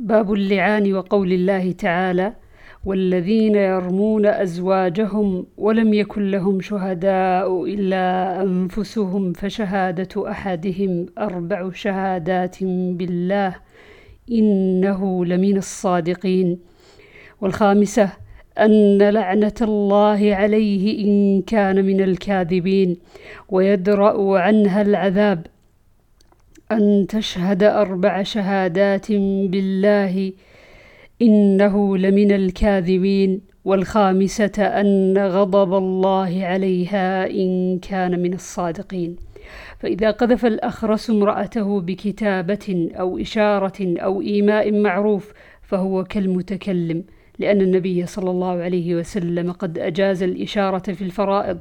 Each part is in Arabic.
باب اللعان وقول الله تعالى والذين يرمون أزواجهم ولم يكن لهم شهداء إلا أنفسهم فشهادة أحدهم أربع شهادات بالله إنه لمن الصادقين والخامسة أن لعنة الله عليه إن كان من الكاذبين ويدرأ عنها العذاب. أن تشهد أربع شهادات بالله إنه لمن الكاذبين والخامسة أن غضب الله عليها إن كان من الصادقين. فإذا قذف الأخرس امرأته بكتابة أو إشارة أو إيماء معروف فهو كالمتكلم لأن النبي صلى الله عليه وسلم قد أجاز الإشارة في الفرائض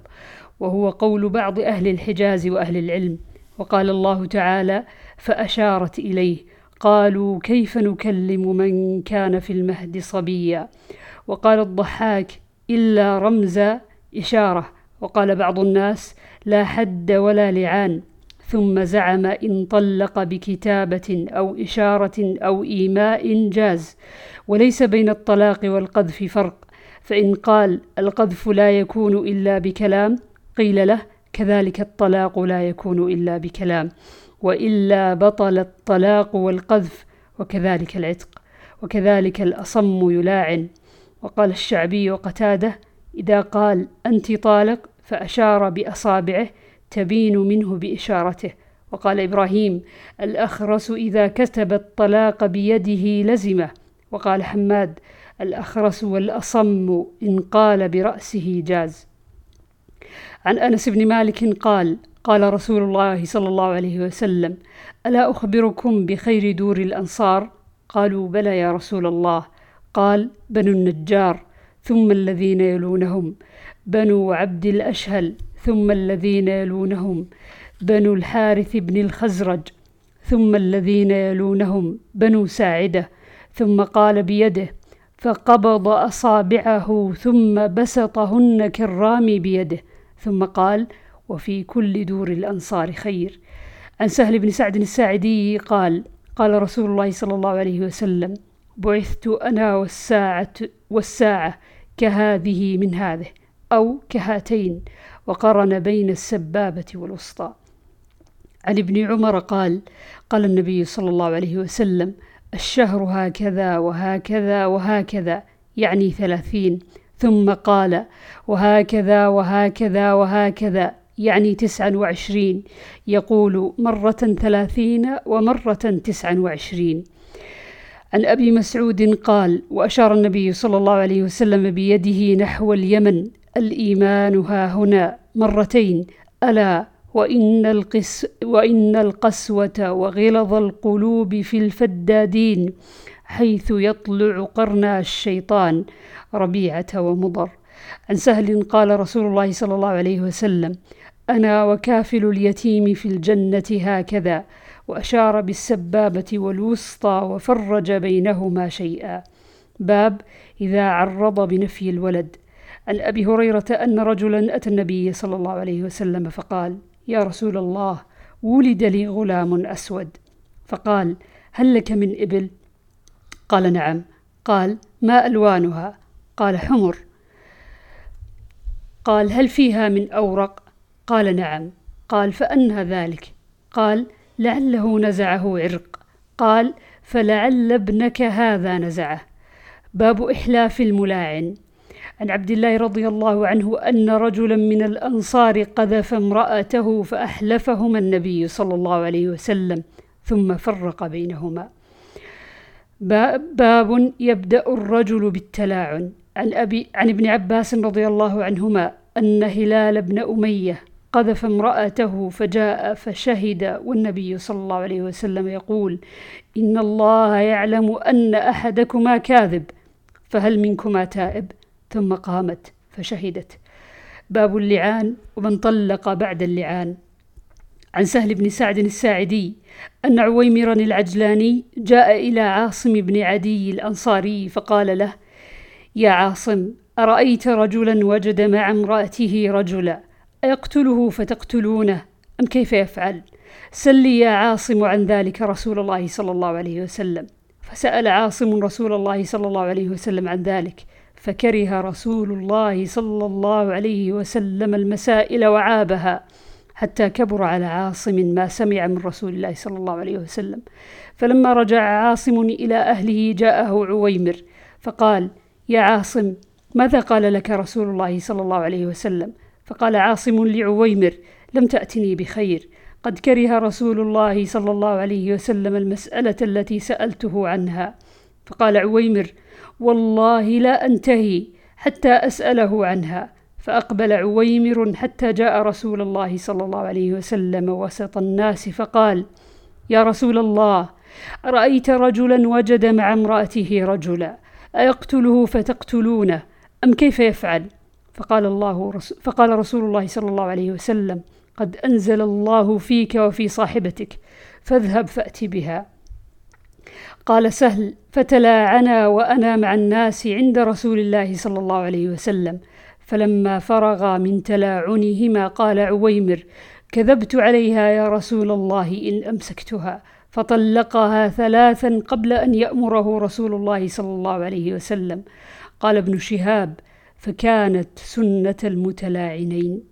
وهو قول بعض أهل الحجاز وأهل العلم. وقال الله تعالى فأشارت إليه قالوا كيف نكلم من كان في المهد صبيا؟ وقال الضحاك إلا رمز إشارة. وقال بعض الناس لا حد ولا لعان. ثم زعم إن طلق بكتابة أو إشارة أو إيماء جاز. وليس بين الطلاق والقذف فرق. فإن قال القذف لا يكون إلا بكلام قيل له كذلك الطلاق لا يكون إلا بكلام وإلا بطل الطلاق والقذف وكذلك العتق وكذلك الأصم يلاعن. وقال الشعبي وقتاده إذا قال أنت طالق فأشار بأصابعه تبين منه بإشارته. وقال إبراهيم الأخرس إذا كتب الطلاق بيده لزمه. وقال حماد الأخرس والأصم إن قال برأسه جاز. عن أنس بن مالك قال قال رسول الله صلى الله عليه وسلم ألا أخبركم بخير دور الأنصار؟ قالوا بلى يا رسول الله. قال بنو النجار ثم الذين يلونهم. بنو عبد الأشهل ثم الذين يلونهم. بنو الحارث بن الخزرج ثم الذين يلونهم. بنو ساعدة ثم قال بيده. فقبض أصابعه ثم بسطهن كالرامي بيده. ثم قال وفي كل دور الأنصار خير. عن سهل بن سعد الساعدي قال قال رسول الله صلى الله عليه وسلم بعثت أنا والساعة والساعة كهذه من هذه أو كهاتين وقرن بين السبابة والوسطى. عن ابن عمر قال قال النبي صلى الله عليه وسلم الشهر هكذا وهكذا وهكذا يعني ثلاثين ثم قال وهكذا وهكذا وهكذا يعني تسعا وعشرين يقول مرة ثلاثين ومرة تسعا وعشرين. عن أبي مسعود قال وأشار النبي صلى الله عليه وسلم بيده نحو اليمن الإيمان ها هنا مرتين ألا وإن, القس وإن القسوة وغلظ القلوب في الفدادين. حيث يطلع قرنا الشيطان ربيعة ومضر. عن سهل قال رسول الله صلى الله عليه وسلم أنا وكافل اليتيم في الجنة هكذا وأشار بالسبابة والوسطى وفرج بينهما شيئا. باب إذا عرض بنفي الولد. عن أبي هريرة أن رجلا أتى النبي صلى الله عليه وسلم فقال يا رسول الله ولد لي غلام أسود. فقال هل لك من إبل؟ قال نعم. قال ما ألوانها؟ قال حمر. قال هل فيها من أورق؟ قال نعم. قال فأنى ذلك. قال لعله نزعه عرق. قال فلعل ابنك هذا نزعه. باب إحلاف الملاعن. عن عبد الله رضي الله عنه أن رجلا من الأنصار قذف امرأته فأحلفهما النبي صلى الله عليه وسلم ثم فرق بينهما. باب يبدأ الرجل بالتلاعن. عن أبي عن ابن عباس رضي الله عنهما أن هلال بن أمية قذف امرأته فجاء فشهد والنبي صلى الله عليه وسلم يقول إن الله يعلم أن أحدكما كاذب فهل منكما تائب؟ ثم قامت فشهدت. باب اللعان ومن طلق بعد اللعان. عن سهل بن سعد الساعدي أن عويمرا العجلاني جاء إلى عاصم بن عدي الأنصاري فقال له يا عاصم أرأيت رجلا وجد مع امرأته رجلا أيقتله فتقتلونه؟ أم كيف يفعل؟ سل يا عاصم عن ذلك رسول الله صلى الله عليه وسلم. فسأل عاصم رسول الله صلى الله عليه وسلم عن ذلك فكره رسول الله صلى الله عليه وسلم المسائل وعابها. حتى كبر على عاصم ما سمع من رسول الله صلى الله عليه وسلم. فلما رجع عاصم إلى أهله جاءه عويمر فقال يا عاصم ماذا قال لك رسول الله صلى الله عليه وسلم؟ فقال عاصم لعويمر لم تأتني بخير. قد كره رسول الله صلى الله عليه وسلم المسألة التي سألته عنها. فقال عويمر والله لا أنتهي حتى أسأله عنها. فأقبل عويمر حتى جاء رسول الله صلى الله عليه وسلم وسط الناس فقال يا رسول الله أرأيت رجلا وجد مع امرأته رجلا أيقتله فتقتلونه أم كيف يفعل؟ فقال الله فقال رسول الله صلى الله عليه وسلم قد أنزل الله فيك وفي صاحبتك فاذهب فأت بها قال سهل فتلاعنا وأنا مع الناس عند رسول الله صلى الله عليه وسلم فلما فرغا من تلاعنهما قال عويمر كذبت عليها يا رسول الله إن أمسكتها. فطلقها ثلاثا قبل أن يأمره رسول الله صلى الله عليه وسلم. قال ابن شهاب فكانت سنة المتلاعنين.